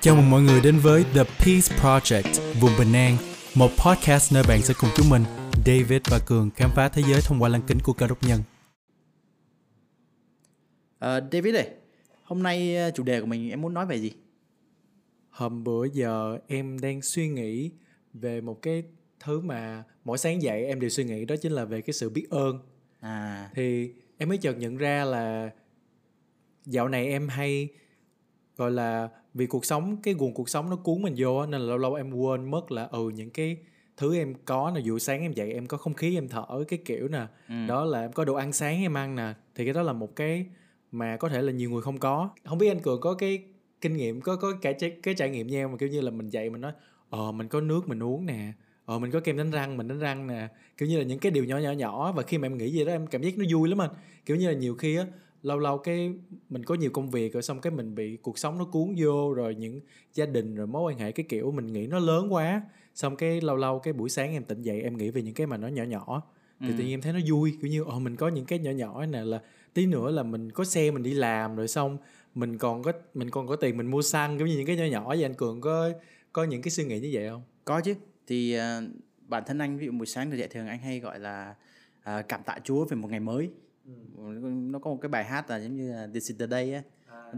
Chào mừng mọi người đến với The Peace Project, vùng Bình An, một podcast nơi bạn sẽ cùng chúng mình, David và Cường khám phá thế giới thông qua lăng kính của cơ đốc nhân. Uh, David ơi, hôm nay ờ, chủ đề của mình em muốn nói về gì? Hôm bữa giờ em đang suy nghĩ về một cái thứ mà mỗi sáng dậy em đều suy nghĩ đó chính là về cái sự biết ơn. À, Thì em mới chợt nhận ra là dạo này em hay gọi là vì cuộc sống cái guồng cuộc sống nó cuốn mình vô nên là lâu lâu em quên mất là ừ những cái thứ em có là dụ sáng em dậy em có không khí em thở cái kiểu nè. Ừ. đó là em có đồ ăn sáng em ăn nè thì cái đó là một cái mà có thể là nhiều người không có. Không biết anh cường có cái kinh nghiệm có có cái cái, trải nghiệm nha mà kiểu như là mình dậy mình nói ờ mình có nước mình uống nè ờ mình có kem đánh răng mình đánh răng nè. Kiểu như là những cái điều nhỏ nhỏ nhỏ và khi mà em nghĩ gì đó em cảm giác nó vui lắm anh. Kiểu như là nhiều khi á lâu lâu cái mình có nhiều công việc rồi xong cái mình bị cuộc sống nó cuốn vô rồi những gia đình rồi mối quan hệ cái kiểu mình nghĩ nó lớn quá xong cái lâu lâu cái buổi sáng em tỉnh dậy em nghĩ về những cái mà nó nhỏ nhỏ thì Ừ. tự nhiên em thấy nó vui kiểu như ồ mình có những cái nhỏ nhỏ này là tí nữa là mình có xe mình đi làm rồi xong mình còn có mình còn có tiền mình mua xăng kiểu như những cái nhỏ nhỏ vậy anh cường có có những cái suy nghĩ như vậy không có chứ. Thì ờ, bản thân anh ví dụ buổi sáng thì dậy thường anh hay gọi là ờ, cảm tạ Chúa về một ngày mới. Nó có một cái bài hát là giống như là This is the day á,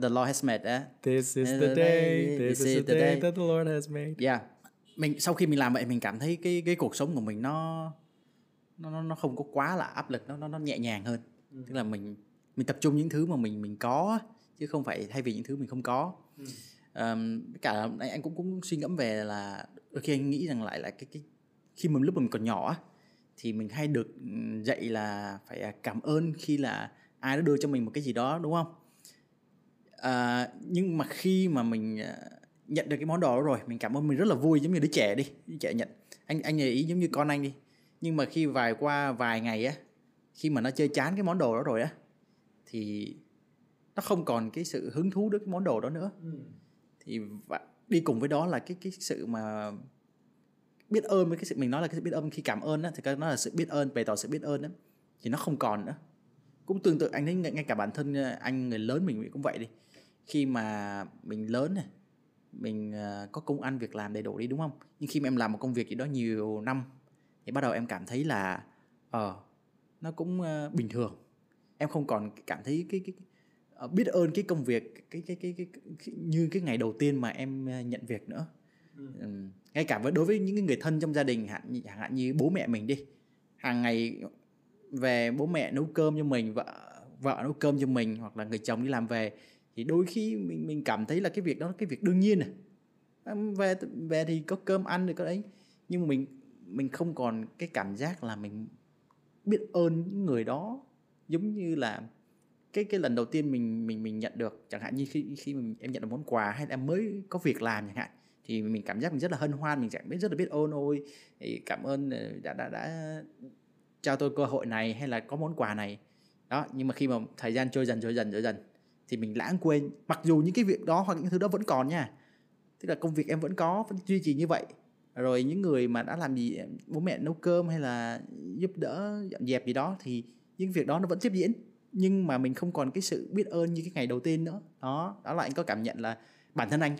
The Lord has made á. this is the day this is the day that the Lord has made Yeah. Mình sau khi mình làm vậy mình cảm thấy cái cái cuộc sống của mình nó nó nó, không có quá là áp lực, nó nó nó nhẹ nhàng hơn. Tức là mình mình tập trung những thứ mà mình mình có chứ không phải thay vì những thứ mình không có. Ờm, với cả là anh, cũng cũng suy ngẫm về là đôi khi anh nghĩ rằng lại là cái cái khi mà lúc mình còn nhỏ á, thì mình hay được ừm, dạy là phải à, cảm ơn khi là ai đó đưa cho mình một cái gì đó đúng không? À, nhưng mà khi mà mình à, nhận được cái món đồ đó rồi mình cảm ơn mình rất là vui giống như đứa trẻ đi đứa trẻ nhận. Anh anh để ý giống như con anh đi. Nhưng mà khi vài qua vài ngày á khi mà nó chơi chán cái món đồ đó rồi á thì nó không còn cái sự hứng thú đối với cái món đồ đó nữa. Thì và đi cùng với đó là cái cái sự mà biết ơn với cái sự mình nói là cái sự biết ơn khi cảm ơn á thì cái nó là sự biết ơn bày tỏ sự biết ơn á thì nó không còn nữa. Cũng tương tự anh thấy ngay cả bản thân ờ, anh người lớn mình cũng vậy đi. Khi mà mình lớn này mình ờ, có công ăn việc làm đầy đủ đi đúng không? Nhưng khi mà em làm một công việc gì đó nhiều năm thì bắt đầu em cảm thấy là ờ nó cũng ờ, bình thường. Em không còn cảm thấy cái cái, cái ờ, biết ơn cái công việc cái cái, cái cái cái như cái ngày đầu tiên mà em nhận việc nữa. Ừm, ngay cả với, đối với những người thân trong gia đình, hạn chẳng hạn như bố mẹ mình đi, hàng ngày về bố mẹ nấu cơm cho mình, vợ vợ nấu cơm cho mình hoặc là người chồng đi làm về, thì đôi khi mình mình cảm thấy là cái việc đó là cái việc đương nhiên này về về thì có cơm ăn được cái đấy, nhưng mà mình mình không còn cái cảm giác là mình biết ơn những người đó, giống như là cái cái lần đầu tiên mình mình mình nhận được, chẳng hạn như khi khi mình em nhận được món quà hay là em mới có việc làm chẳng hạn thì mình cảm giác mình rất là hân hoan, mình cảm biết, rất là biết ơn, ôi cảm ơn ờ, đã đã đã cho tôi cơ hội này hay là có món quà này. Đó, nhưng mà khi mà thời gian trôi dần trôi dần trôi dần thì mình lãng quên. Mặc dù những cái việc đó hoặc những thứ đó vẫn còn nha. Tức là công việc em vẫn có, vẫn duy trì như vậy. Rồi những người mà đã làm gì ờ, bố mẹ nấu cơm hay là giúp đỡ, dọn dẹp gì đó thì những việc đó nó vẫn tiếp diễn. Nhưng mà mình không còn cái sự biết ơn như cái ngày đầu tiên nữa. Đó đó là anh có cảm nhận là bản thân anh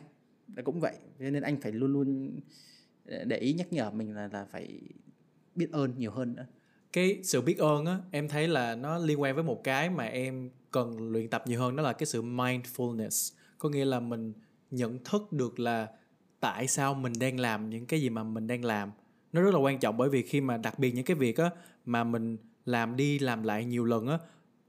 nó cũng vậy. Cho nên anh phải luôn luôn ờ, để ý nhắc nhở mình là là phải biết ơn nhiều hơn nữa. Cái sự biết ơn á, em thấy là nó liên quan với một cái mà em cần luyện tập nhiều hơn, đó là cái sự mindfulness. Có nghĩa là mình nhận thức được là tại sao mình đang làm những cái gì mà mình đang làm. Nó rất là quan trọng bởi vì khi mà đặc biệt những cái việc á, mà mình làm đi làm lại nhiều lần á,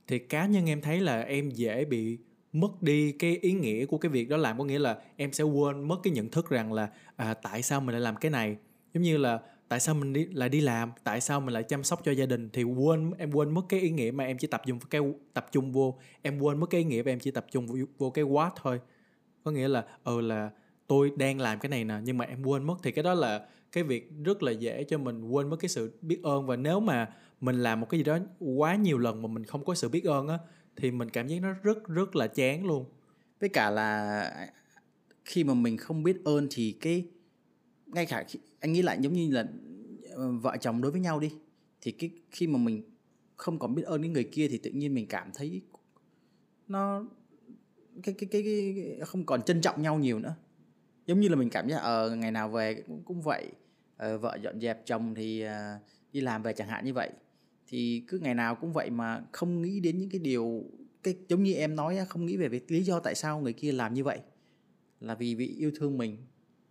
thì cá nhân em thấy là em dễ bị mất đi cái ý nghĩa của cái việc đó làm có nghĩa là em sẽ quên mất cái nhận thức rằng là à, tại sao mình lại làm cái này? Giống như là tại sao mình đi lại đi làm? Tại sao mình lại chăm sóc cho gia đình? Thì quên em quên mất cái ý nghĩa mà em chỉ tập trung cái tập trung vô. Em quên mất cái ý nghĩa và em chỉ tập trung vô, vô cái what thôi. Có nghĩa là ừ là tôi đang làm cái này nè nhưng mà em quên mất. Thì cái đó là cái việc rất là dễ cho mình quên mất cái sự biết ơn. Và nếu mà mình làm một cái gì đó quá nhiều lần mà mình không có sự biết ơn á thì mình cảm giác nó rất rất là chán luôn. Với cả là khi mà mình không biết ơn thì cái ngay cả khi, anh nghĩ lại giống như là ờ, vợ chồng đối với nhau đi thì cái khi mà mình không còn biết ơn cái người kia thì tự nhiên mình cảm thấy nó cái cái cái, cái, không còn trân trọng nhau nhiều nữa. Giống như là mình cảm giác ở uh, ngày nào về cũng, cũng vậy. Uh, vợ dọn dẹp chồng thì uh, đi làm về chẳng hạn như vậy thì cứ ngày nào cũng vậy mà không nghĩ đến những cái điều cái giống như em nói không nghĩ về việc lý do tại sao người kia làm như vậy. Là vì vì yêu thương mình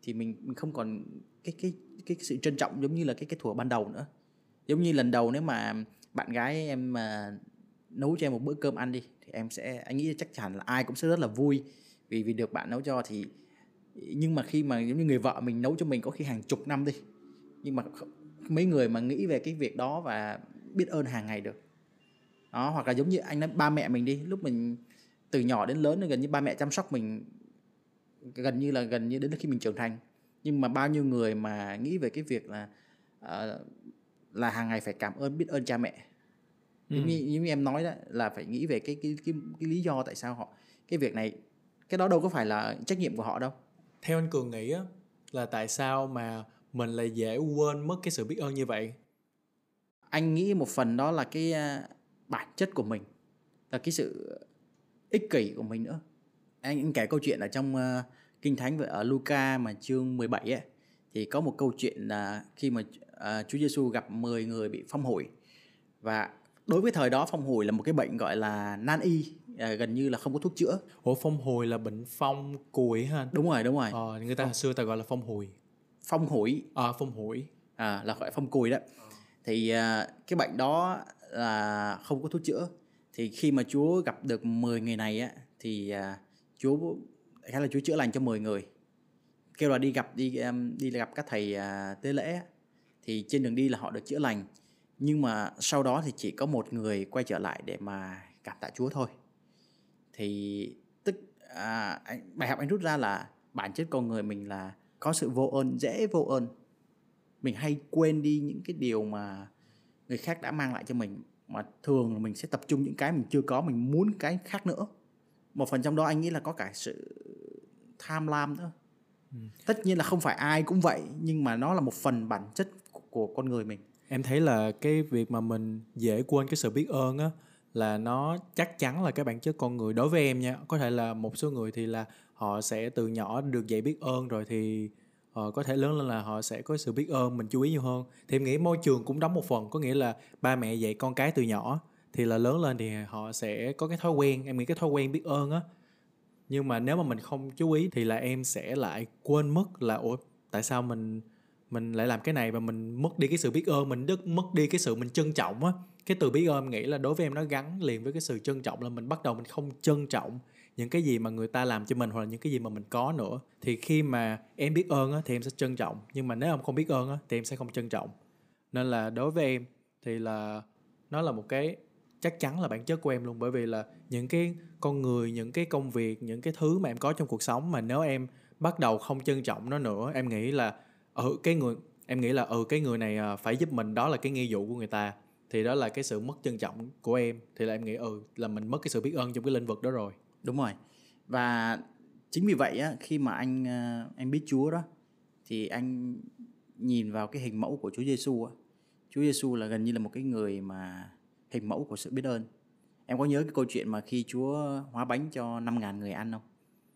thì mình, mình không còn cái cái cái sự trân trọng giống như là cái cái thuở ban đầu nữa. Giống như lần đầu nếu mà bạn gái em mà nấu cho em một bữa cơm ăn đi thì em sẽ anh nghĩ chắc chắn là ai cũng sẽ rất là vui vì vì được bạn nấu cho. Thì nhưng mà khi mà giống như người vợ mình nấu cho mình có khi hàng chục năm đi nhưng mà mấy người mà nghĩ về cái việc đó và biết ơn hàng ngày được. Đó hoặc là giống như anh nói ba mẹ mình đi lúc mình từ nhỏ đến lớn gần như ba mẹ chăm sóc mình gần như là gần như đến khi mình trưởng thành. Nhưng mà bao nhiêu người mà nghĩ về cái việc là uh, là hàng ngày phải cảm ơn biết ơn cha mẹ. Ừ. như, như em nói đó là phải nghĩ về cái cái cái cái lý do tại sao họ cái việc này cái đó đâu có phải là trách nhiệm của họ đâu. Theo anh cường nghĩ á là tại sao mà mình lại dễ quên mất cái sự biết ơn như vậy anh nghĩ một phần đó là cái à, bản chất của mình là cái sự ích kỷ của mình nữa anh, anh kể câu chuyện ở trong uh, kinh thánh ở Luca mà chương 17 ấy thì có một câu chuyện là khi mà uh, Chúa Giêsu gặp 10 người bị phong hủi và đối với thời đó phong hủi là một cái bệnh gọi là nan y à, gần như là không có thuốc chữa. Ủa phong hủi là bệnh phong cùi ha? Đúng rồi, đúng rồi. Ờ, người ta hồi xưa ta gọi là phong hủi. Phong hủi. À, phong hủi. À, là gọi phong cùi đó. Thì à, cái bệnh đó là không có thuốc chữa. Thì khi mà Chúa gặp được 10 người này á thì à, Chúa hay là Chúa chữa lành cho 10 người. Kêu là đi gặp đi đi gặp các thầy à, tế lễ thì trên đường đi là họ được chữa lành nhưng mà sau đó thì chỉ có một người quay trở lại để mà cảm tạ Chúa thôi thì tức à, bài học anh rút ra là bản chất con người mình là có sự vô ơn dễ vô ơn mình hay quên đi những cái điều mà người khác đã mang lại cho mình mà thường là mình sẽ tập trung những cái mình chưa có mình muốn cái khác nữa. Một phần trong đó anh nghĩ là có cả sự tham lam nữa. Ừ. tất nhiên là không phải ai cũng vậy nhưng mà nó là một phần bản chất của con người mình. Em thấy là cái việc mà mình dễ quên cái sự biết ơn á là nó chắc chắn là cái bản chất con người. Đối với em nha có thể là một số người thì là họ sẽ từ nhỏ được dạy biết ơn rồi thì họ có thể lớn lên là họ sẽ có sự biết ơn, mình chú ý nhiều hơn. Thì em nghĩ môi trường cũng đóng một phần, có nghĩa là ba mẹ dạy con cái từ nhỏ, thì là lớn lên thì họ sẽ có cái thói quen, em nghĩ cái thói quen biết ơn á. Nhưng mà nếu mà mình không chú ý thì là em sẽ lại quên mất là, ủa, tại sao mình mình lại làm cái này và mình mất đi cái sự biết ơn, mình đứt, mất đi cái sự mình trân trọng á? Cái từ biết ơn em nghĩ là đối với em nó gắn liền với cái sự trân trọng, là mình bắt đầu mình không trân trọng những cái gì mà người ta làm cho mình hoặc là những cái gì mà mình có nữa. Thì khi mà em biết ơn á, thì em sẽ trân trọng. Nhưng mà nếu em không biết ơn á, thì em sẽ không trân trọng. Nên là đối với em thì là nó là một cái, chắc chắn là bản chất của em luôn. Bởi vì là những cái con người, những cái công việc, những cái thứ mà em có trong cuộc sống mà nếu em bắt đầu không trân trọng nó nữa, em nghĩ là ừ cái người, em nghĩ là ừ cái người này à, phải giúp mình. Đó là cái nghĩa vụ của người ta. Thì đó là cái sự mất trân trọng của em. Thì là em nghĩ ừ là mình mất cái sự biết ơn trong cái lĩnh vực đó rồi đúng rồi. Và chính vì vậy á khi mà anh à, anh biết Chúa đó thì anh nhìn vào cái hình mẫu của Chúa Giêsu á. Chúa Giêsu là gần như là một cái người mà hình mẫu của sự biết ơn. Em có nhớ cái câu chuyện mà khi Chúa hóa bánh cho 5.000 người ăn không?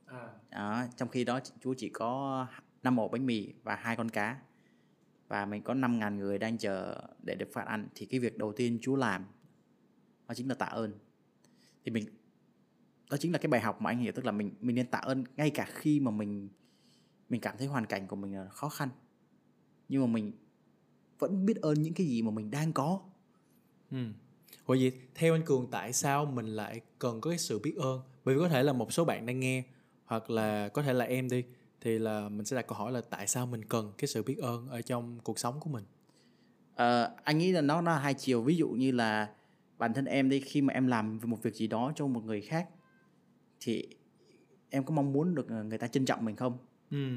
À. đó, trong khi đó Chúa chỉ có năm ổ bánh mì và hai con cá. Và mình có 5.000 người đang chờ để được phát ăn thì cái việc đầu tiên Chúa làm đó chính là tạ ơn. Thì mình đó chính là cái bài học mà anh hiểu tức là mình mình nên tạ ơn ngay cả khi mà mình mình cảm thấy hoàn cảnh của mình là khó khăn. Nhưng mà mình vẫn biết ơn những cái gì mà mình đang có. Ừ. Ủa vậy theo anh Cường tại sao mình lại cần có cái sự biết ơn? Bởi vì có thể là một số bạn đang nghe hoặc là có thể là em đi thì là mình sẽ đặt câu hỏi là tại sao mình cần cái sự biết ơn ở trong cuộc sống của mình? À, anh nghĩ là nó nó hai chiều. Ví dụ như là bản thân em đi khi mà em làm một việc gì đó cho một người khác thì em có mong muốn được người ta trân trọng mình không ừ.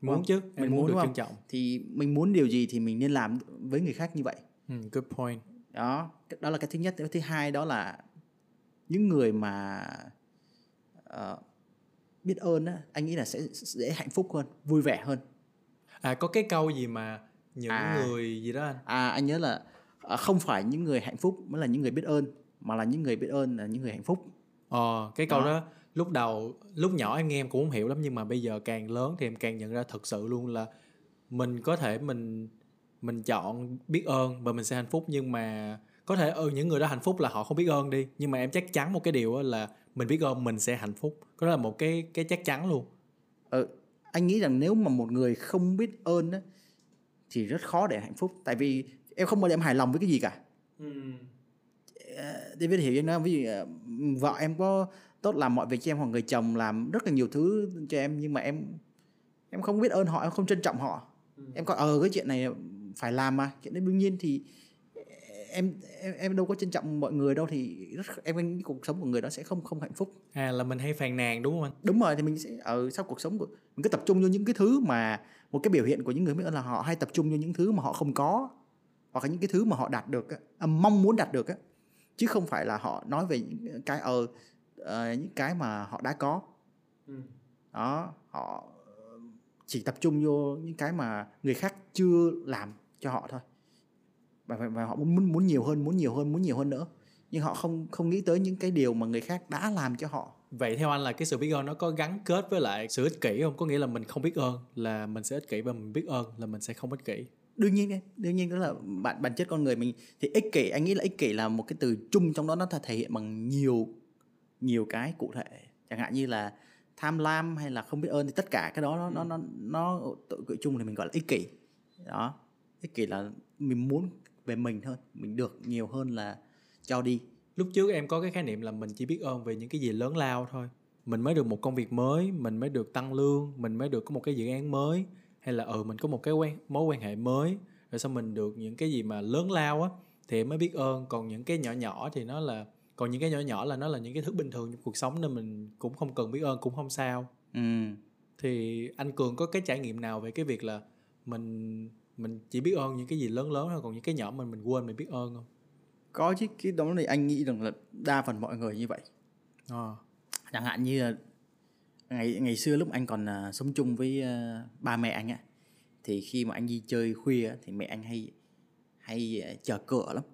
muốn không? chứ em mình muốn, muốn được trân trọng thì mình muốn điều gì thì mình nên làm với người khác như vậy ừ, good point đó đó là cái thứ nhất cái thứ hai đó là những người mà uh, biết ơn á anh nghĩ là sẽ dễ hạnh phúc hơn vui vẻ hơn à có cái câu gì mà những à, người gì đó anh à anh nhớ là à, không phải những người hạnh phúc mới là những người biết ơn mà là những người biết ơn là những người hạnh phúc ờ cái câu Đó. đó. Lúc đầu lúc nhỏ em nghe em cũng không hiểu lắm nhưng mà bây giờ càng lớn thì em càng nhận ra thật sự luôn là mình có thể mình mình chọn biết ơn và mình sẽ hạnh phúc. Nhưng mà có thể ừ những người đó hạnh phúc là họ không biết ơn đi. Nhưng mà em chắc chắn một cái điều á là mình biết ơn mình sẽ hạnh phúc. Đó là một cái cái chắc chắn luôn. Ờ, anh nghĩ rằng nếu mà một người không biết ơn á, thì rất khó để hạnh phúc. Tại vì em không bao giờ em hài lòng với cái gì cả. David hiểu em nói ví dụ ờ, vợ em có tốt làm mọi việc cho em hoặc người chồng làm rất là nhiều thứ cho em nhưng mà em em không biết ơn họ em không trân trọng họ. Em coi ờ cái chuyện này phải làm mà chuyện đấy đương nhiên thì em em em đâu có trân trọng mọi người đâu thì rất em nghĩ cuộc sống của người đó sẽ không không hạnh phúc. À là mình hay phàn nàn đúng không anh? Đúng rồi thì mình sẽ ở sau cuộc sống của mình cứ tập trung vô những cái thứ mà một cái biểu hiện của những người biết ơn là họ hay tập trung vô những thứ mà họ không có hoặc là những cái thứ mà họ đạt được à, mong muốn đạt được á. Chứ không phải là họ nói về những cái ờ ờ, những cái mà họ đã có. Đó họ ờ, chỉ tập trung vô những cái mà người khác chưa làm cho họ thôi. Và, và, và họ muốn muốn nhiều hơn muốn nhiều hơn muốn nhiều hơn nữa. Nhưng họ không không nghĩ tới những cái điều mà người khác đã làm cho họ. Vậy theo anh là cái sự biết ơn nó có gắn kết với lại sự ích kỷ không? Có nghĩa là mình không biết ơn là mình sẽ ích kỷ và mình biết ơn là mình sẽ không ích kỷ? Đương nhiên đương nhiên đó là bản bản chất con người mình. Thì ích kỷ anh nghĩ là ích kỷ là một cái từ chung trong đó nó thể hiện bằng nhiều nhiều cái cụ thể. Chẳng hạn như là tham lam hay là không biết ơn thì tất cả cái đó nó nó nó nó tự chung thì mình gọi là ích kỷ. Đó. Ích kỷ là mình muốn về mình hơn, mình được nhiều hơn là cho đi. Lúc trước em có cái khái niệm là mình chỉ biết ơn về những cái gì lớn lao thôi. Mình mới được một công việc mới mình mới được tăng lương mình mới được có một cái dự án mới hay là ừ mình có một cái quen mối quan hệ mới rồi sau mình được những cái gì mà lớn lao á thì em mới biết ơn. Còn những cái nhỏ nhỏ thì nó là còn những cái nhỏ nhỏ là nó là những cái thứ bình thường trong cuộc sống nên mình cũng không cần biết ơn cũng không sao ừ. thì anh cường có cái trải nghiệm nào về cái việc là mình mình chỉ biết ơn những cái gì lớn lớn thôi còn những cái nhỏ mình mình quên mình biết ơn không có chứ cái đó thì anh nghĩ rằng là đa phần mọi người như vậy à. chẳng hạn như là ngày ngày xưa lúc anh còn à, sống chung với à, ba mẹ anh á thì khi mà anh đi chơi khuya thì mẹ anh hay hay à, chờ cửa lắm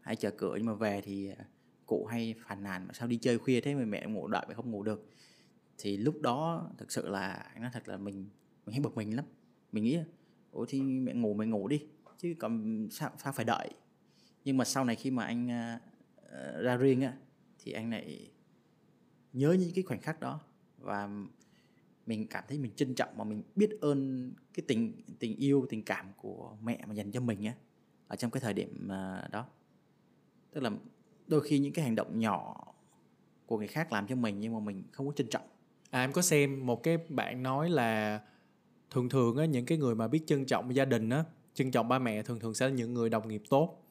hay chờ cửa nhưng mà về thì à, cụ hay phàn nàn mà sao đi chơi khuya thế mà mẹ ngủ đợi mà không ngủ được. Thì lúc đó thực sự là anh nói thật là mình mình hay bực mình lắm. Mình nghĩ ủa thì mẹ ngủ mày ngủ đi chứ còn sao sao phải đợi? Nhưng mà sau này khi mà anh uh, ra riêng á thì anh lại nhớ những cái khoảnh khắc đó và mình cảm thấy mình trân trọng và mình biết ơn cái tình tình yêu tình cảm của mẹ mà dành cho mình á ở trong cái thời điểm à, đó. Tức là đôi khi những cái hành động nhỏ của người khác làm cho mình nhưng mà mình không có trân trọng À em có xem một cái bạn nói là thường thường á những cái người mà biết trân trọng gia đình á, trân trọng ba mẹ thường thường sẽ là những người đồng nghiệp tốt.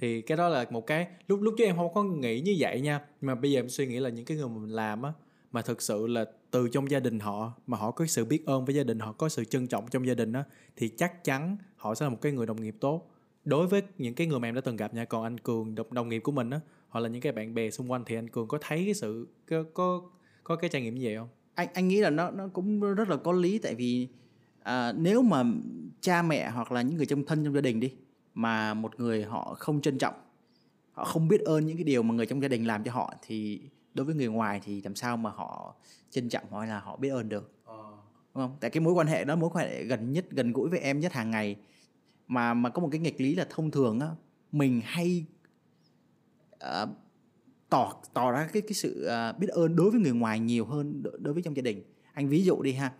Thì cái đó là một cái lúc lúc trước em không có nghĩ như vậy nha, mà bây giờ em suy nghĩ là những cái người mà mình làm á mà thực sự là từ trong gia đình họ mà họ có sự biết ơn với gia đình, họ có sự trân trọng trong gia đình á thì chắc chắn họ sẽ là một cái người đồng nghiệp tốt. Đối với những cái người mà em đã từng gặp nha, còn anh Cường đồng, đồng nghiệp của mình á, hoặc là những cái bạn bè xung quanh thì anh Cường có thấy cái sự có có có cái trải nghiệm như vậy không? anh anh nghĩ là nó nó cũng rất là có lý tại vì à, nếu mà cha mẹ hoặc là những người trong thân trong gia đình đi mà một người họ không trân trọng họ không biết ơn những cái điều mà người trong gia đình làm cho họ thì đối với người ngoài thì làm sao mà họ trân trọng hoặc là họ biết ơn được? Đúng không? Tại cái mối quan hệ đó mối quan hệ gần nhất gần gũi với em nhất hàng ngày. Mà mà có một cái nghịch lý là thông thường á mình hay Ờ, tỏ tỏ ra cái cái sự ờ, biết ơn đối với người ngoài nhiều hơn đối, với trong gia đình. Anh ví dụ đi ha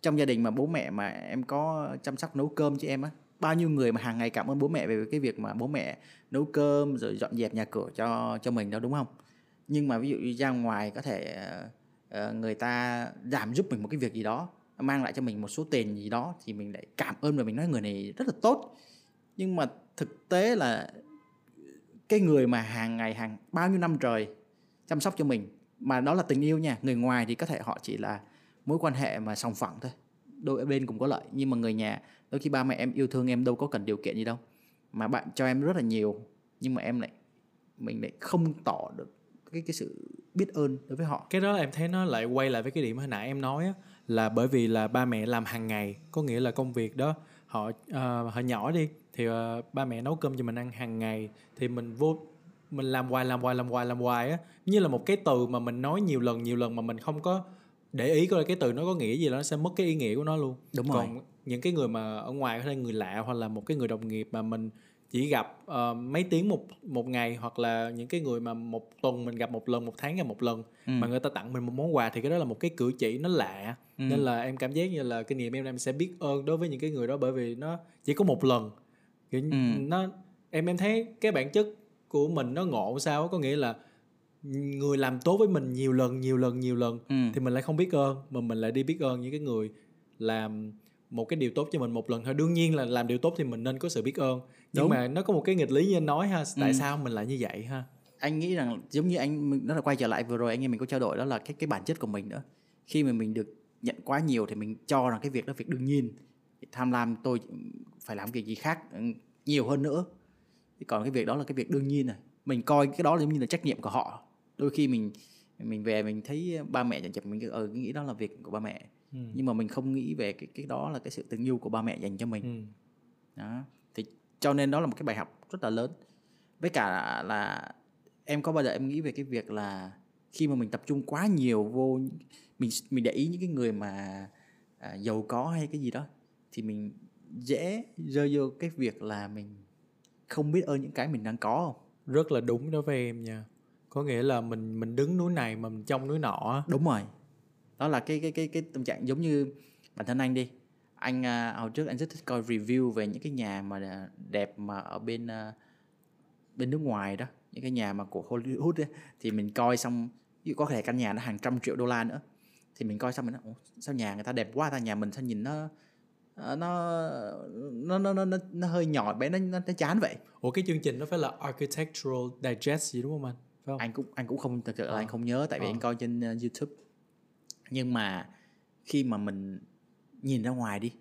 trong gia đình mà bố mẹ mà em có chăm sóc nấu cơm cho em á bao nhiêu người mà hàng ngày cảm ơn bố mẹ về cái việc mà bố mẹ nấu cơm rồi dọn dẹp nhà cửa cho cho mình đâu đúng không? Nhưng mà ví dụ ra ngoài có thể ờ, người ta giảm giúp mình một cái việc gì đó mang lại cho mình một số tiền gì đó thì mình lại cảm ơn và mình nói người này rất là tốt. Nhưng mà thực tế là cái người mà hàng ngày hàng bao nhiêu năm trời chăm sóc cho mình mà đó là tình yêu nha. Người ngoài thì có thể họ chỉ là mối quan hệ mà sòng phẳng thôi. Đôi bên cùng có lợi nhưng mà người nhà đôi khi ba mẹ em yêu thương em đâu có cần điều kiện gì đâu. Mà bạn cho em rất là nhiều nhưng mà em lại mình lại không tỏ được cái cái sự biết ơn đối với họ. Cái đó em thấy nó lại quay lại với cái điểm hồi nãy em nói á, là bởi vì là ba mẹ làm hàng ngày có nghĩa là công việc đó họ ờ, uh, họ nhỏ đi thì ờ, ba mẹ nấu cơm cho mình ăn hàng ngày thì mình vô mình làm hoài làm hoài làm hoài làm hoài á như là một cái từ mà mình nói nhiều lần nhiều lần mà mình không có để ý coi cái từ nó có nghĩa gì nó sẽ mất cái ý nghĩa của nó luôn Đúng rồi. còn những cái người mà ở ngoài có thể người lạ hoặc là một cái người đồng nghiệp mà mình chỉ gặp ờ, mấy tiếng một một ngày hoặc là những cái người mà một tuần mình gặp một lần một tháng gặp một lần Ừ. mà người ta tặng mình một món quà thì cái đó là một cái cử chỉ nó lạ Ừ. nên là em cảm giác như là kinh nghiệm em em sẽ biết ơn đối với những cái người đó bởi vì nó chỉ có một lần kiểu Ừ. nó em em thấy cái bản chất của mình nó ngộ sao có nghĩa là người làm tốt với mình nhiều lần nhiều lần nhiều lần Ừ. thì mình lại không biết ơn mà mình lại đi biết ơn những cái người làm một cái điều tốt cho mình một lần thôi đương nhiên là làm điều tốt thì mình nên có sự biết ơn nhưng Đúng. mà nó có một cái nghịch lý như anh nói ha tại Ừ. sao mình lại như vậy ha anh nghĩ rằng giống như anh nó là quay trở lại vừa rồi anh em mình có trao đổi đó là cái cái bản chất của mình nữa khi mà mình được nhận quá nhiều thì mình cho rằng cái việc đó việc đương nhiên tham lam tôi phải làm việc gì khác ừ, nhiều hơn nữa. Còn cái việc đó là cái việc đương nhiên này mình coi cái đó giống như là trách nhiệm của họ. Đôi khi mình mình về mình thấy ba mẹ dành cho mình ờ nghĩ đó là việc của ba mẹ. Ừ. nhưng mà mình không nghĩ về cái cái đó là cái sự tình yêu của ba mẹ dành cho mình. Ừ. đó. Thì cho nên đó là một cái bài học rất là lớn. Với cả là em có bao giờ em nghĩ về cái việc là khi mà mình tập trung quá nhiều vô mình mình để ý những cái người mà à, giàu có hay cái gì đó thì mình dễ rơi vô cái việc là mình không biết ơn những cái mình đang có không? Rất là đúng đối với em nha. Có nghĩa là mình mình đứng núi này mà mình trong núi nọ đúng rồi. Đó là cái cái cái cái tâm trạng giống như bản thân anh đi. Anh à, hồi trước anh rất thích coi review về những cái nhà mà đẹp mà ở bên à, bên nước ngoài đó. Những cái nhà mà của Hollywood ấy, thì mình coi xong có thể căn nhà nó hàng trăm triệu đô la nữa. Thì mình coi xong mình nói "Ủa, sao nhà người ta đẹp quá ta? Nhà mình sao nhìn nó nó nó nó nó nó, nó hơi nhỏ bé nó, nó nó chán vậy. Ủa cái chương trình nó phải là architectural digest gì đúng không anh? Phải không? Anh cũng anh cũng không thực sự là Ờ. anh không nhớ tại vì Ờ. anh coi trên uh, YouTube. Nhưng mà khi mà mình nhìn ra ngoài đi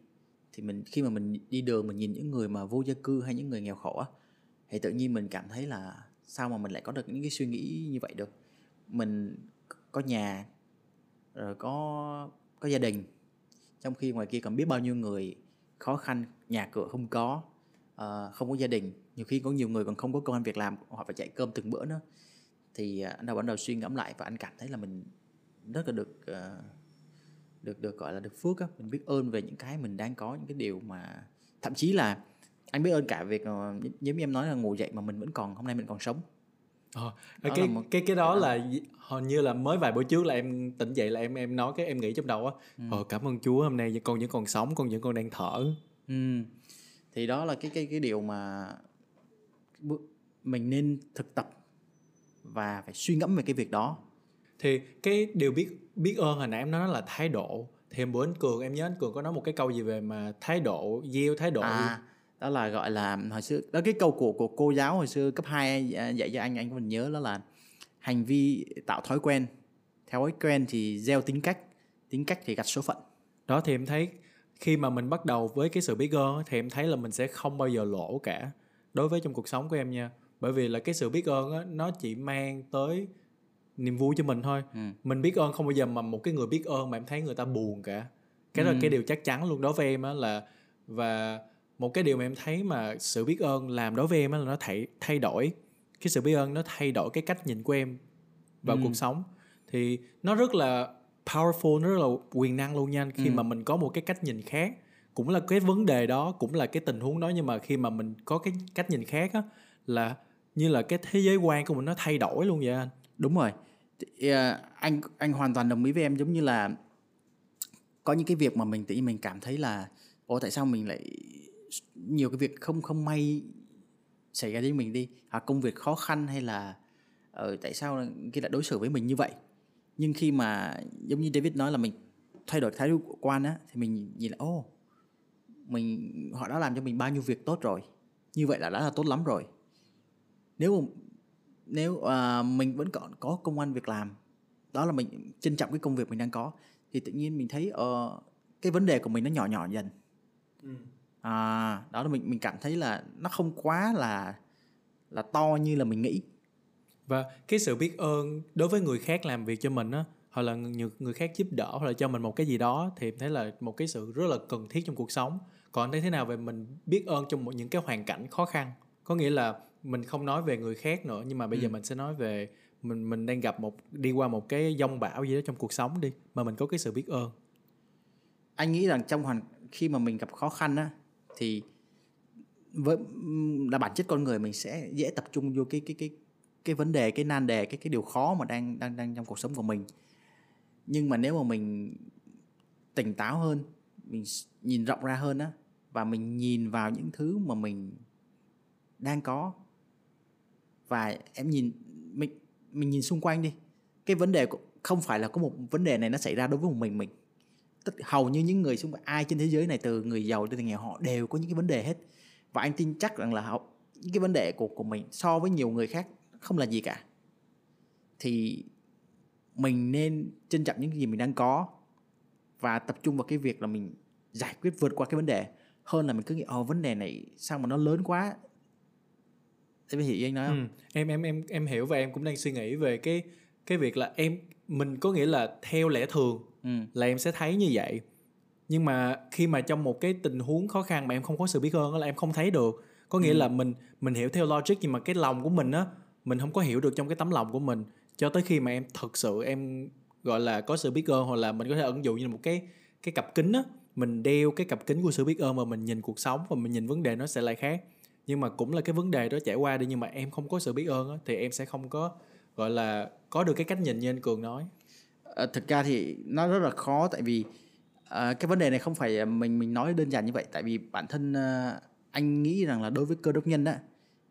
thì mình khi mà mình đi đường mình nhìn những người mà vô gia cư hay những người nghèo khổ á thì tự nhiên mình cảm thấy là sao mà mình lại có được những cái suy nghĩ như vậy được? Mình có nhà rồi có có gia đình trong khi ngoài kia còn biết bao nhiêu người khó khăn nhà cửa không có uh, không có gia đình nhiều khi có nhiều người còn không có công an việc làm họ phải chạy cơm từng bữa nữa. Thì ờ, anh đã bắt đầu suy ngẫm lại và anh cảm thấy là mình rất là được uh, được được gọi là được phước á. Mình biết ơn về những cái mình đang có những cái điều mà thậm chí là anh biết ơn cả việc giống như em nói là ngủ dậy mà mình vẫn còn hôm nay mình còn sống. Ờ, Đó cái một- cái cái đó là hình như là mới vài bữa trước là em tỉnh dậy là em em nói cái em nghĩ trong đầu á Ừ. ờ cảm ơn Chúa hôm nay con vẫn còn sống con vẫn còn đang thở Ừ. Thì đó là cái cái cái điều mà mình nên thực tập và phải suy ngẫm về cái việc đó. thì cái điều biết biết ơn hồi nãy em nói là thái độ thì bữa anh cường em nhớ anh cường có nói một cái câu gì về mà thái độ gieo thái độ À, đó là gọi là hồi xưa đó cái câu của của cô giáo hồi xưa cấp 2 dạy cho anh anh còn nhớ đó là hành vi tạo thói quen. Theo thói quen thì gieo tính cách, tính cách thì gặt số phận. đó thì em thấy khi mà mình bắt đầu với cái sự biết ơn thì em thấy là mình sẽ không bao giờ lỗ cả đối với trong cuộc sống của em nha bởi vì là cái sự biết ơn á, nó chỉ mang tới niềm vui cho mình thôi Ừ. mình biết ơn không bao giờ mà một cái người biết ơn mà em thấy người ta buồn cả cái đó là Ừ. cái điều chắc chắn luôn đối với em á là và một cái điều mà em thấy mà sự biết ơn làm đối với em là nó thay thay đổi cái sự biết ơn nó thay đổi cái cách nhìn của em vào Ừ. cuộc sống thì nó rất là powerful nó rất là quyền năng luôn nha khi Ừ. mà mình có một cái cách nhìn khác cũng là cái vấn đề đó cũng là cái tình huống đó nhưng mà khi mà mình có cái cách nhìn khác á là như là cái thế giới quan của mình nó thay đổi luôn vậy anh Đúng rồi. Thì, à, anh anh hoàn toàn đồng ý với em giống như là có những cái việc mà mình tự nhiên mình cảm thấy là ồ tại sao mình lại nhiều cái việc không không may xảy ra với mình đi hoặc công việc khó khăn hay là ờ, tại sao kia lại đối xử với mình như vậy. Nhưng khi mà giống như David nói là mình thay đổi thái độ quan á thì mình nhìn là ô mình họ đã làm cho mình bao nhiêu việc tốt rồi như vậy là đã là tốt lắm rồi. Nếu mà nếu uh, mình vẫn còn có công ăn việc làm đó là mình trân trọng cái công việc mình đang có thì tự nhiên mình thấy uh, cái vấn đề của mình nó nhỏ nhỏ dần. Ừ à, đó là mình mình cảm thấy là nó không quá là là to như là mình nghĩ. Và cái sự biết ơn đối với người khác làm việc cho mình á hoặc là người, người khác giúp đỡ hoặc là cho mình một cái gì đó thì thấy là một cái sự rất là cần thiết trong cuộc sống. Còn thấy thế nào về mình biết ơn trong một những cái hoàn cảnh khó khăn? Có nghĩa là mình không nói về người khác nữa nhưng mà bây giờ Ừ. mình sẽ nói về mình mình đang gặp một đi qua một cái dông bão gì đó trong cuộc sống đi mà mình có cái sự biết ơn. Anh nghĩ rằng trong hoàn khi mà mình gặp khó khăn á thì với là bản chất con người mình sẽ dễ tập trung vô cái cái cái cái vấn đề, cái nan đề, cái cái điều khó mà đang đang đang trong cuộc sống của mình. Nhưng mà nếu mà mình tỉnh táo hơn, mình nhìn rộng ra hơn á, và mình nhìn vào những thứ mà mình đang có, và em nhìn, mình mình nhìn xung quanh đi, cái vấn đề của- không phải là có một vấn đề này nó xảy ra đối với một mình mình tất hầu như những người xung quanh ai trên thế giới này từ người giàu đến người nghèo họ đều có những cái vấn đề hết. Và anh tin chắc rằng là họ, những cái vấn đề của của mình so với nhiều người khác không là gì cả. Thì mình nên trân trọng những gì mình đang có và tập trung vào cái việc là mình giải quyết vượt qua cái vấn đề. Hơn là mình cứ nghĩ ồ vấn đề này sao mà nó lớn quá? Em hiểu anh nói không? Ừ, em em em em hiểu và em cũng đang suy nghĩ về cái cái việc là em mình có nghĩa là theo lẽ thường ừ. là em sẽ thấy như vậy. Nhưng mà khi mà trong một cái tình huống khó khăn mà em không có sự biết ơn là em không thấy được. Có nghĩa là mình mình hiểu theo logic nhưng mà cái lòng của mình á mình không có hiểu được trong cái tấm lòng của mình. Cho tới khi mà em thực sự em gọi là có sự biết ơn hoặc là mình có thể ẩn dụ như là một cái cái cặp kính á mình đeo cái cặp kính của sự biết ơn mà mình nhìn cuộc sống và mình nhìn vấn đề nó sẽ lại khác. Nhưng mà cũng là cái vấn đề đó trải qua đi nhưng mà em không có sự biết ơn á thì em sẽ không có gọi là có được cái cách nhìn như anh cường nói Ờ, thực ra thì nó rất là khó tại vì ờ, cái vấn đề này không phải mình mình nói đơn giản như vậy. Tại vì bản thân ờ, anh nghĩ rằng là đối với cơ đốc nhân á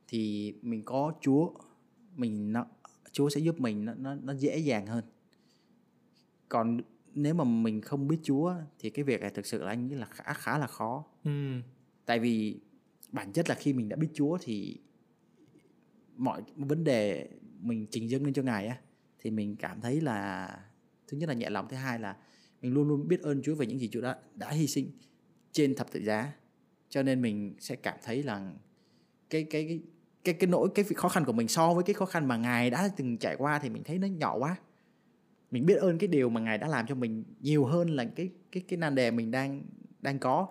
thì mình có Chúa mình nó Chúa sẽ giúp mình nó nó, nó dễ dàng hơn. Còn nếu mà mình không biết Chúa thì cái việc này thực sự là anh nghĩ là khá khá là khó. Ừ. tại vì bản chất là khi mình đã biết Chúa thì mọi vấn đề mình trình dâng lên cho Ngài á thì mình cảm thấy là thứ nhất là nhẹ lòng thứ hai là mình luôn luôn biết ơn Chúa về những gì Chúa đã đã hy sinh trên thập tự giá. Cho nên mình sẽ cảm thấy là cái cái cái cái cái nỗi cái khó khăn của mình so với cái khó khăn mà ngài đã từng trải qua thì mình thấy nó nhỏ quá. Mình biết ơn cái điều mà ngài đã làm cho mình nhiều hơn là cái cái cái nan đề mình đang đang có.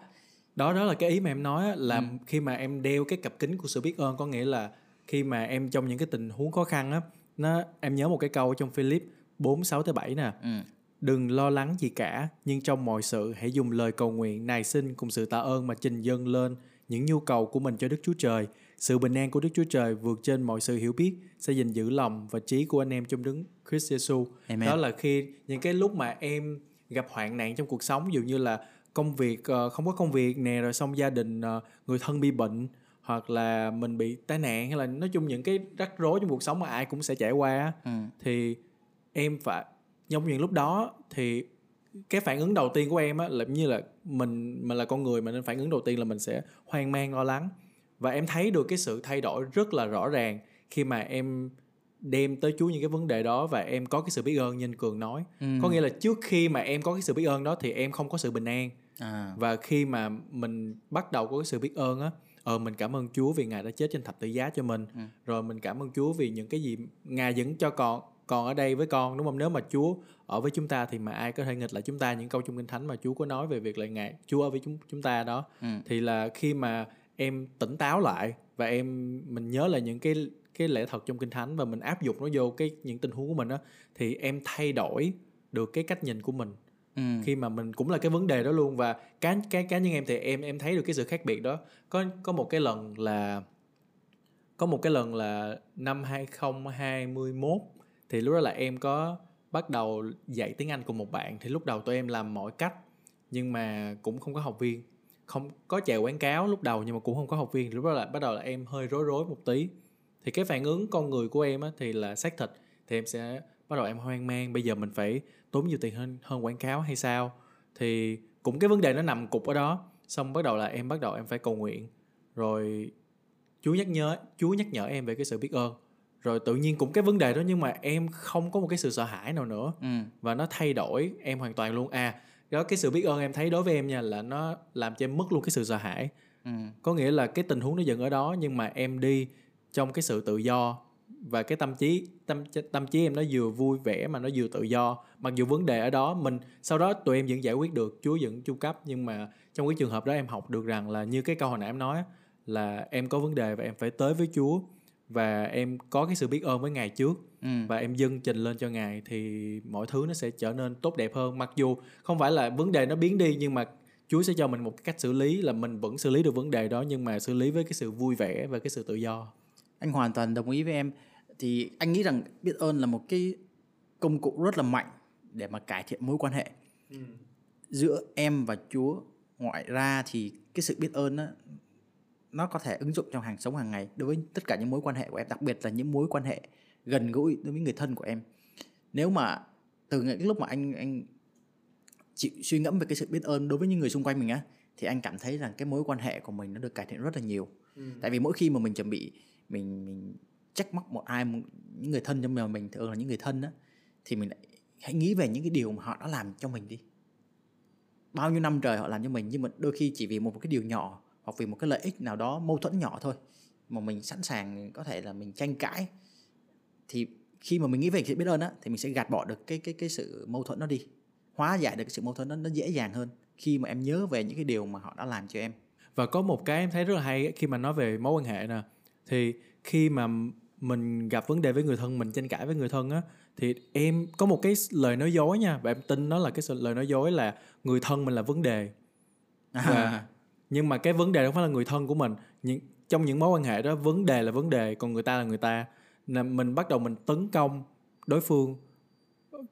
Đó đó là cái ý mà em nói là Ừ. khi mà em đeo cái cặp kính của sự biết ơn có nghĩa là khi mà em trong những cái tình huống khó khăn á nó em nhớ một cái câu trong Philip 4 6 tới 7 nè ừ. đừng lo lắng gì cả nhưng trong mọi sự hãy dùng lời cầu nguyện nài xin cùng sự tạ ơn mà trình dâng lên những nhu cầu của mình cho Đức Chúa Trời sự bình an của Đức Chúa Trời vượt trên mọi sự hiểu biết sẽ gìn giữ lòng và trí của anh em trong đứng Christ Jesus Amen. đó là khi những cái lúc mà em gặp hoạn nạn trong cuộc sống dụ như là công việc ờ, không có công việc nè rồi xong gia đình ờ, người thân bị bệnh hoặc là mình bị tai nạn hay là nói chung những cái rắc rối trong cuộc sống mà ai cũng sẽ trải qua Ừ. thì em phải trong những lúc đó thì cái phản ứng đầu tiên của em á là như là mình mình là con người mà nên phản ứng đầu tiên là mình sẽ hoang mang lo lắng và em thấy được cái sự thay đổi rất là rõ ràng khi mà em đem tới Chúa những cái vấn đề đó và em có cái sự biết ơn như anh Cường nói Ừ. có nghĩa là trước khi mà em có cái sự biết ơn đó thì em không có sự bình an à. và khi mà mình bắt đầu có cái sự biết ơn á ờ mình cảm ơn Chúa vì ngài đã chết trên thập tự giá cho mình Ừ. rồi mình cảm ơn Chúa vì những cái gì ngài vẫn cho con còn ở đây với con đúng không nếu mà Chúa ở với chúng ta thì mà ai có thể nghịch lại chúng ta những câu trong kinh thánh mà Chúa có nói về việc là ngài Chúa ở với chúng chúng ta đó Ừ. thì là khi mà em tỉnh táo lại và em mình nhớ là những cái cái lẽ thật trong kinh thánh và mình áp dụng nó vô cái những tình huống của mình đó thì em thay đổi được cái cách nhìn của mình Ừ. khi mà mình cũng là cái vấn đề đó luôn và cá cá cá nhân em thì em em thấy được cái sự khác biệt đó có có một cái lần là có một cái lần là năm 2021 thì lúc đó là em có bắt đầu dạy tiếng Anh cùng một bạn. Thì lúc đầu tụi em làm mọi cách nhưng mà cũng không có học viên. Không có chạy quảng cáo lúc đầu nhưng mà cũng không có học viên. Lúc đó là bắt đầu là em hơi rối rối một tí. Thì cái phản ứng con người của em á, thì là xác thịt. Thì em sẽ bắt đầu em hoang mang bây giờ mình phải tốn nhiều tiền hơn hơn quảng cáo hay sao? Thì cũng cái vấn đề nó nằm cục ở đó. Xong bắt đầu là em bắt đầu em phải cầu nguyện. Rồi chú nhắc nhớ chú nhắc nhở em về cái sự biết ơn rồi tự nhiên cũng cái vấn đề đó nhưng mà em không có một cái sự sợ hãi nào nữa. Ừ. và nó thay đổi em hoàn toàn luôn. À đó cái sự biết ơn em thấy đối với em nha là nó làm cho em mất luôn cái sự sợ hãi. Ừ. có nghĩa là cái tình huống nó dừng ở đó nhưng mà em đi trong cái sự tự do và cái tâm trí tâm tâm trí em nó vừa vui vẻ mà nó vừa tự do. Mặc dù vấn đề ở đó mình sau đó tụi em vẫn giải quyết được Chúa vẫn chu cấp nhưng mà trong cái trường hợp đó em học được rằng là như cái câu hồi nãy em nói là em có vấn đề và em phải tới với Chúa và em có cái sự biết ơn với ngài trước ừ. và em dâng trình lên cho ngài thì mọi thứ nó sẽ trở nên tốt đẹp hơn mặc dù không phải là vấn đề nó biến đi nhưng mà Chúa sẽ cho mình một cách xử lý là mình vẫn xử lý được vấn đề đó nhưng mà xử lý với cái sự vui vẻ và cái sự tự do. Anh hoàn toàn đồng ý với em. Thì anh nghĩ rằng biết ơn là một cái công cụ rất là mạnh để mà cải thiện mối quan hệ ừ. giữa em và Chúa. Ngoại ra thì cái sự biết ơn đó, nó có thể ứng dụng trong hàng sống hàng ngày đối với tất cả những mối quan hệ của em, đặc biệt là những mối quan hệ gần gũi đối với người thân của em. Nếu mà từ cái lúc mà anh anh chịu suy ngẫm về cái sự biết ơn đối với những người xung quanh mình á thì anh cảm thấy rằng cái mối quan hệ của mình nó được cải thiện rất là nhiều ừ. tại vì mỗi khi mà mình chuẩn bị mình mình trách móc một ai một, những người thân trong mình thường là những người thân á thì mình hãy nghĩ về những cái điều mà họ đã làm cho mình đi bao nhiêu năm trời họ làm cho mình nhưng mà đôi khi chỉ vì một cái điều nhỏ hoặc vì một cái lợi ích nào đó mâu thuẫn nhỏ thôi mà mình sẵn sàng có thể là mình tranh cãi thì khi mà mình nghĩ về sự biết ơn á thì mình sẽ gạt bỏ được cái cái cái sự mâu thuẫn đó đi hóa giải được cái sự mâu thuẫn đó nó dễ dàng hơn khi mà em nhớ về những cái điều mà họ đã làm cho em và có một cái em thấy rất là hay khi mà nói về mối quan hệ nè thì khi mà mình gặp vấn đề với người thân mình tranh cãi với người thân á thì em có một cái lời nói dối nha và em tin nó là cái lời nói dối là người thân mình là vấn đề và, à. Nhưng mà cái vấn đề không phải là người thân của mình. Nhưng trong những mối quan hệ đó vấn đề là vấn đề còn người ta là người ta. Nên mình bắt đầu mình tấn công đối phương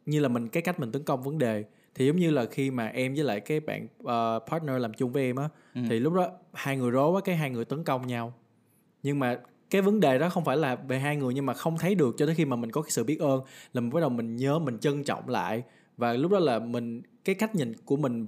như là mình cái cách mình tấn công vấn đề. Thì giống như là khi mà em với lại cái bạn uh, partner làm chung với em á ừ. thì lúc đó hai người rố á cái hai người tấn công nhau. Nhưng mà cái vấn đề đó không phải là về hai người nhưng mà không thấy được cho tới khi mà mình có cái sự biết ơn là mình bắt đầu mình nhớ mình trân trọng lại. Và lúc đó là mình cái cách nhìn của mình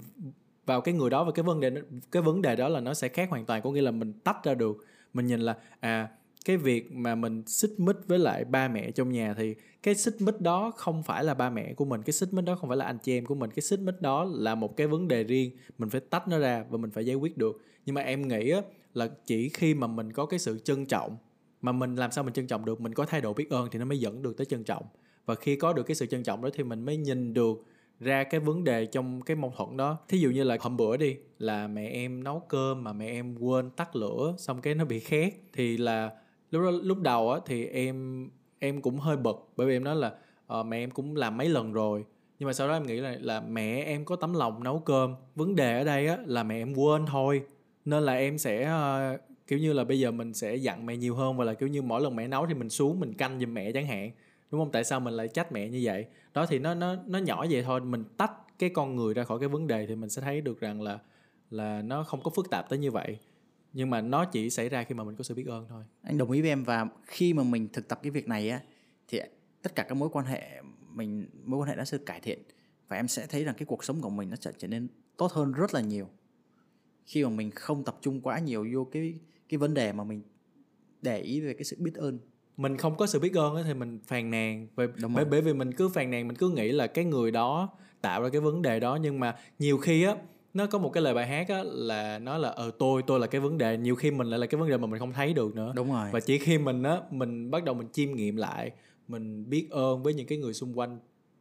vào cái người đó và cái vấn đề cái vấn đề đó là nó sẽ khác hoàn toàn. Có nghĩa là mình tách ra được. Mình nhìn là à cái việc mà mình xích mích với lại ba mẹ trong nhà thì cái xích mích đó không phải là ba mẹ của mình cái xích mích đó không phải là anh chị em của mình. Cái xích mích đó là một cái vấn đề riêng. Mình phải tách nó ra và mình phải giải quyết được. Nhưng mà em nghĩ á, là chỉ khi mà mình có cái sự trân trọng mà mình làm sao mình trân trọng được mình có thái độ biết ơn thì nó mới dẫn được tới trân trọng. Và khi có được cái sự trân trọng đó thì mình mới nhìn được ra cái vấn đề trong cái mâu thuẫn đó. Thí dụ như là hôm bữa đi là mẹ em nấu cơm mà mẹ em quên tắt lửa xong cái nó bị khét thì là lúc đó lúc đầu á thì em em cũng hơi bực bởi vì em nói là uh, mẹ em cũng làm mấy lần rồi nhưng mà sau đó em nghĩ là là mẹ em có tấm lòng nấu cơm. Vấn đề ở đây á là mẹ em quên thôi nên là em sẽ uh, kiểu như là bây giờ mình sẽ dặn mẹ nhiều hơn và là kiểu như mỗi lần mẹ nấu thì mình xuống mình canh giùm mẹ chẳng hạn đúng không? Tại sao mình lại trách mẹ như vậy? Đó thì nó nó nó nhỏ vậy thôi. Mình tách cái con người ra khỏi cái vấn đề thì mình sẽ thấy được rằng là là nó không có phức tạp tới như vậy. Nhưng mà nó chỉ xảy ra khi mà mình có sự biết ơn thôi. Anh đồng ý với em và khi mà mình thực tập cái việc này á, thì tất cả các mối quan hệ mình, mối quan hệ đã sẽ cải thiện và em sẽ thấy rằng cái cuộc sống của mình nó sẽ trở nên tốt hơn rất là nhiều. Khi mà mình không tập trung quá nhiều vô cái cái vấn đề mà mình để ý về cái sự biết ơn mình không có sự biết ơn thì mình phàn nàn. Bởi, bởi bởi vì mình cứ phàn nàn mình cứ nghĩ là cái người đó tạo ra cái vấn đề đó. Nhưng mà nhiều khi á nó có một cái lời bài hát á là nó là ờ tôi tôi là cái vấn đề. Nhiều khi mình lại là cái vấn đề mà mình không thấy được nữa. Đúng rồi. Và chỉ khi mình á mình bắt đầu mình chiêm nghiệm lại mình biết ơn với những cái người xung quanh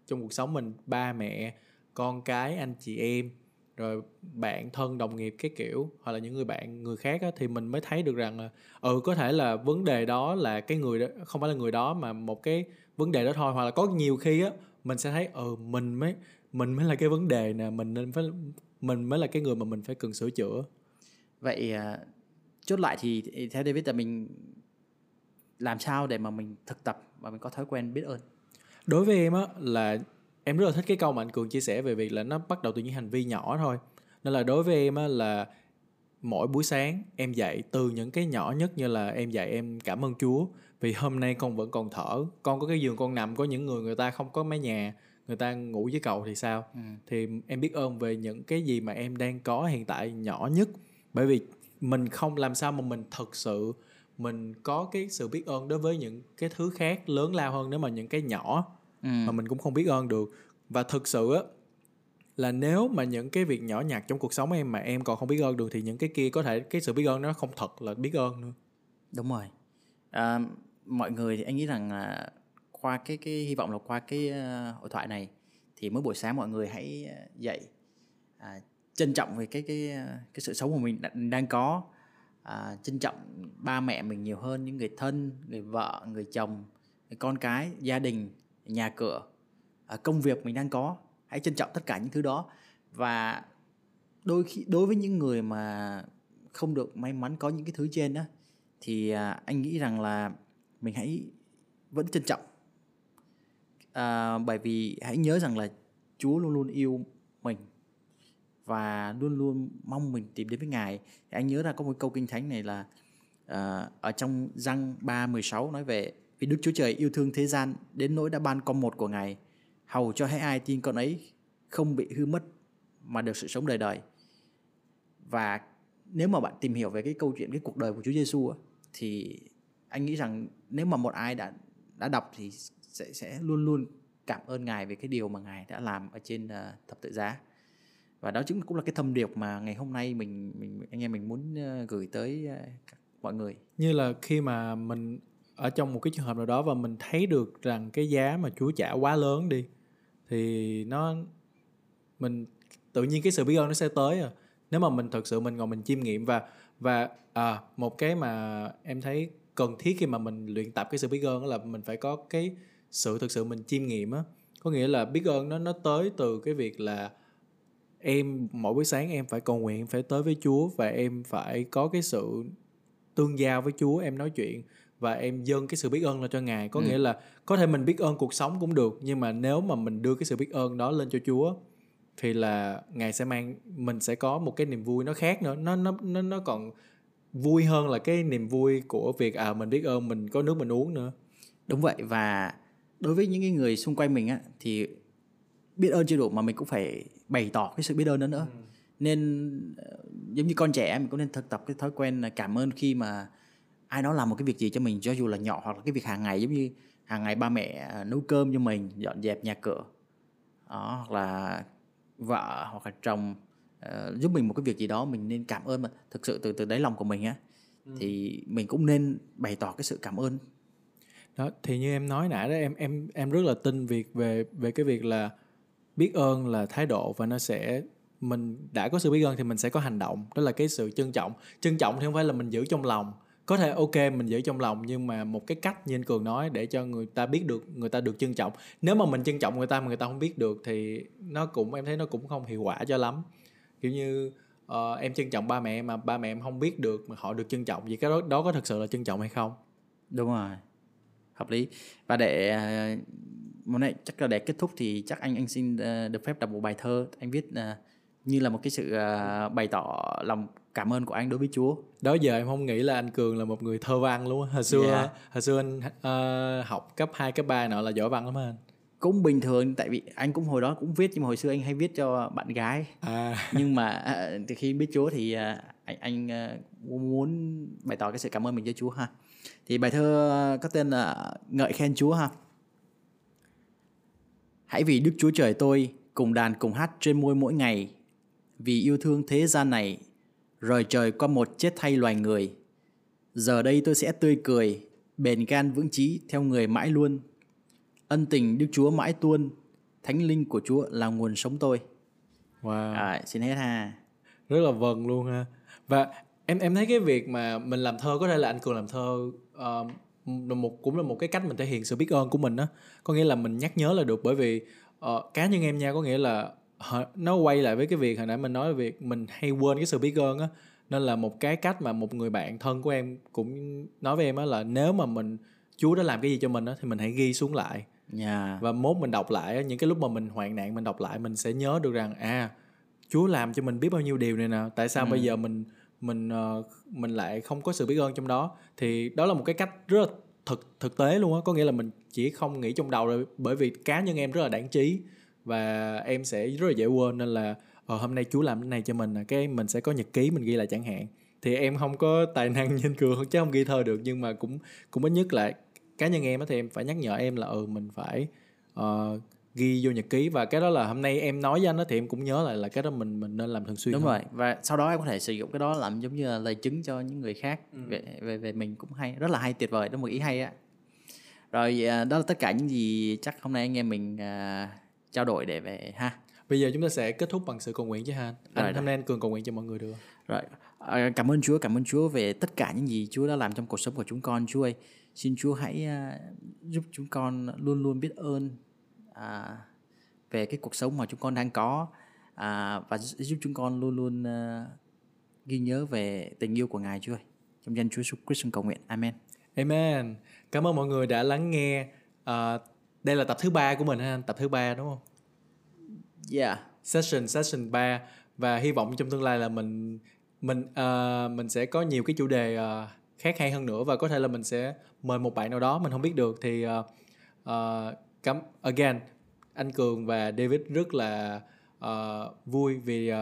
trong cuộc sống mình ba mẹ con cái anh chị em rồi bạn thân đồng nghiệp cái kiểu hoặc là những người bạn người khác á, thì mình mới thấy được rằng là ừ có thể là vấn đề đó là cái người đó không phải là người đó mà một cái vấn đề đó thôi. Hoặc là có nhiều khi á mình sẽ thấy ừ mình mới mình mới là cái vấn đề nè mình nên phải mình mới là cái người mà mình phải cần sửa chữa. Vậy à, chốt lại thì theo David là mình làm sao để mà mình thực tập và mình có thói quen biết ơn? Đối với em á là em rất là thích cái câu mà anh cường chia sẻ về việc là nó bắt đầu từ những hành vi nhỏ thôi. Nên là đối với em á là mỗi buổi sáng em dậy từ những cái nhỏ nhất như là em dậy em cảm ơn Chúa vì hôm nay con vẫn còn thở con có cái giường con nằm có những người người ta không có mái nhà người ta ngủ dưới cầu thì sao? Ừ. thì em biết ơn về những cái gì mà em đang có hiện tại nhỏ nhất. Bởi vì mình không làm sao mà mình thật sự mình có cái sự biết ơn đối với những cái thứ khác lớn lao hơn nếu mà những cái nhỏ ừ. mà mình cũng không biết ơn được. Và thực sự á là nếu mà những cái việc nhỏ nhặt trong cuộc sống em mà em còn không biết ơn được thì những cái kia có thể cái sự biết ơn nó không thật là biết ơn nữa. Đúng rồi. À, mọi người thì anh nghĩ rằng là qua cái cái hy vọng là qua cái uh, hội thoại này thì mỗi buổi sáng mọi người hãy uh, dậy à, trân trọng về cái cái uh, cái sự sống của mình đang có. À, trân trọng ba mẹ mình nhiều hơn những người thân người vợ người chồng người con cái gia đình nhà cửa à, công việc mình đang có. Hãy trân trọng tất cả những thứ đó. Và đôi khi đối với những người mà không được may mắn có những cái thứ trên đó thì à, anh nghĩ rằng là mình hãy vẫn trân trọng. À, bởi vì hãy nhớ rằng là Chúa luôn luôn yêu mình và luôn luôn mong mình tìm đến với Ngài. Thì anh nhớ ra có một câu kinh thánh này là uh, ở trong răng 3:16 nói về vì Đức Chúa Trời yêu thương thế gian đến nỗi đã ban con một của Ngài. Hầu cho hãy ai tin con ấy không bị hư mất mà được sự sống đời đời. Và nếu mà bạn tìm hiểu về cái câu chuyện cái cuộc đời của Chúa Giêsu thì anh nghĩ rằng nếu mà một ai đã đã đọc thì sẽ sẽ luôn luôn cảm ơn ngài về cái điều mà ngài đã làm ở trên uh, thập tự giá. Và đó chính cũng là cái thông điệp mà ngày hôm nay mình mình anh em mình muốn uh, gửi tới uh, mọi người. Như là khi mà mình ở trong một cái trường hợp nào đó và mình thấy được rằng cái giá mà Chúa trả quá lớn đi thì nó mình tự nhiên cái sự biết ơn nó sẽ tới à. Nếu mà mình thật sự mình ngồi mình chiêm nghiệm và và à, một cái mà em thấy cần thiết khi mà mình luyện tập cái sự biết ơn là mình phải có cái sự thực sự mình chiêm nghiệm á. Có nghĩa là biết ơn nó nó tới từ cái việc là em mỗi buổi sáng em phải cầu nguyện phải tới với Chúa và em phải có cái sự tương giao với Chúa em nói chuyện và em dâng cái sự biết ơn lên cho Ngài. Có ừ. nghĩa là có thể mình biết ơn cuộc sống cũng được nhưng mà nếu mà mình đưa cái sự biết ơn đó lên cho Chúa thì là Ngài sẽ mang mình sẽ có một cái niềm vui nó khác nữa. Nó nó nó nó còn vui hơn là cái niềm vui của việc à mình biết ơn mình có nước mình uống nữa. Đúng vậy. Và đối với những cái người xung quanh mình á thì biết ơn chưa đủ mà mình cũng phải bày tỏ cái sự biết ơn đó nữa. Ừ. nên ờ, giống như con trẻ mình cũng nên thực tập cái thói quen là cảm ơn khi mà ai đó làm một cái việc gì cho mình cho dù là nhỏ hoặc là cái việc hàng ngày giống như hàng ngày ba mẹ ờ, nấu cơm cho mình dọn dẹp nhà cửa. Đó hoặc là vợ hoặc là chồng uh, giúp mình một cái việc gì đó mình nên cảm ơn mà thực sự từ từ đáy lòng của mình á ừ. thì mình cũng nên bày tỏ cái sự cảm ơn. Đó thì như em nói nãy đó em em em rất là tin việc về về cái việc là biết ơn là thái độ và nó sẽ mình đã có sự biết ơn thì mình sẽ có hành động. Đó là cái sự trân trọng. Trân trọng thì không phải là mình giữ trong lòng có thể ok mình giữ trong lòng nhưng mà một cái cách như anh cường nói để cho người ta biết được người ta được trân trọng. Nếu mà mình trân trọng người ta mà người ta không biết được thì nó cũng em thấy nó cũng không hiệu quả cho lắm. Kiểu như uh, em trân trọng ba mẹ mà ba mẹ em không biết được mà họ được trân trọng vì cái đó đó có thật sự là trân trọng hay không? Đúng rồi hợp lý. Và để ờ, món này chắc là để kết thúc thì chắc anh anh xin ờ, được phép đọc một bài thơ. Anh viết uh, như là một cái sự uh, bày tỏ lòng cảm ơn của anh đối với Chúa. Đó giờ em không nghĩ là anh Cường là một người thơ văn luôn. Hồi xưa yeah. hồi xưa anh uh, học cấp 2 cấp 3 nọ là giỏi văn lắm anh. Cũng bình thường tại vì anh cũng hồi đó cũng viết nhưng mà hồi xưa anh hay viết cho bạn gái. À. nhưng mà uh, từ khi biết Chúa thì uh, anh anh uh, muốn bày tỏ cái sự cảm ơn mình cho Chúa ha. Thì bài thơ có tên là Ngợi khen Chúa ha. Hãy vì Đức Chúa Trời tôi cùng đàn cùng hát trên môi mỗi ngày vì yêu thương thế gian này rời trời qua một chết thay loài người. Giờ đây tôi sẽ tươi cười bền gan vững chí theo người mãi luôn. Ân tình đức chúa mãi tuôn thánh linh của chúa là nguồn sống tôi. Wow. À, xin hết ha. Rất là vần luôn ha. Và em em thấy cái việc mà mình làm thơ có thể là anh cường làm thơ uh, một cũng là một cái cách mình thể hiện sự biết ơn của mình đó có nghĩa là mình nhắc nhớ là được bởi vì uh, cá nhân em nha có nghĩa là nó quay lại với cái việc hồi nãy mình nói về việc mình hay quên cái sự biết ơn á nên là một cái cách mà một người bạn thân của em cũng nói với em á là nếu mà mình Chúa đã làm cái gì cho mình á thì mình hãy ghi xuống lại yeah. Dạ. và mốt mình đọc lại những cái lúc mà mình hoạn nạn mình đọc lại mình sẽ nhớ được rằng à Chúa làm cho mình biết bao nhiêu điều này nè tại sao ừ. bây giờ mình mình uh, mình lại không có sự biết ơn trong đó thì đó là một cái cách rất là thực thực tế luôn á có nghĩa là mình chỉ không nghĩ trong đầu rồi bởi vì cá nhân em rất là đảng trí và em sẽ rất là dễ quên nên là ờ, hôm nay chú làm cái này cho mình cái mình sẽ có nhật ký mình ghi lại chẳng hạn. Thì em không có tài năng nhìn cường chứ không ghi thơ được nhưng mà cũng cũng ít nhất là cá nhân em thì em phải nhắc nhở em là ừ mình phải uh, ghi vô nhật ký. Và cái đó là hôm nay em nói với anh đó thì em cũng nhớ lại là cái đó mình mình nên làm thường xuyên đúng hơn. rồi. Và sau đó em có thể sử dụng cái đó làm giống như là lời chứng cho những người khác. Ừ. về về về mình cũng hay. Rất là hay tuyệt vời. Đó một ý hay á. Rồi à, đó là tất cả những gì chắc hôm nay anh em mình uh, trao đổi để về ha bây giờ chúng ta sẽ kết thúc bằng sự cầu nguyện chứ ha anh hôm nay anh cường cầu nguyện cho mọi người được rồi À, cảm ơn Chúa, cảm ơn Chúa về tất cả những gì Chúa đã làm trong cuộc sống của chúng con, Chúa ơi. Xin Chúa hãy uh, giúp chúng con luôn luôn biết ơn uh, về cái cuộc sống mà chúng con đang có và giúp chúng con luôn luôn uh, ghi nhớ về tình yêu của Ngài, Chúa ơi. Trong danh Chúa Jesus Christ cầu nguyện. Amen. Amen. Cảm ơn mọi người đã lắng nghe. Uh, đây là tập thứ ba của mình ha, tập thứ ba đúng không? Yeah. Session session 3 và hy vọng trong tương lai là mình mình uh, mình sẽ có nhiều cái chủ đề uh, khác hay hơn nữa và có thể là mình sẽ mời một bạn nào đó mình không biết được thì uh, uh, cảm again anh cường và david rất là uh, vui vì uh,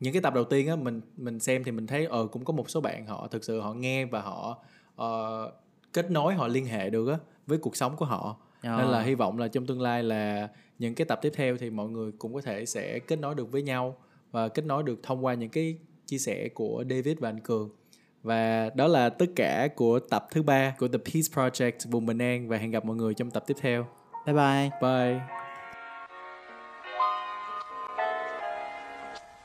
những cái tập đầu tiên á mình mình xem thì mình thấy ờ uh, cũng có một số bạn họ thực sự họ nghe và họ uh, kết nối họ liên hệ được á với cuộc sống của họ oh. nên là hy vọng là trong tương lai là những cái tập tiếp theo thì mọi người cũng có thể sẽ kết nối được với nhau và kết nối được thông qua những cái chia sẻ của David và anh Cường và đó là tất cả của tập thứ ba của The Peace Project vùng Bình An và hẹn gặp mọi người trong tập tiếp theo. Bye bye. Bye.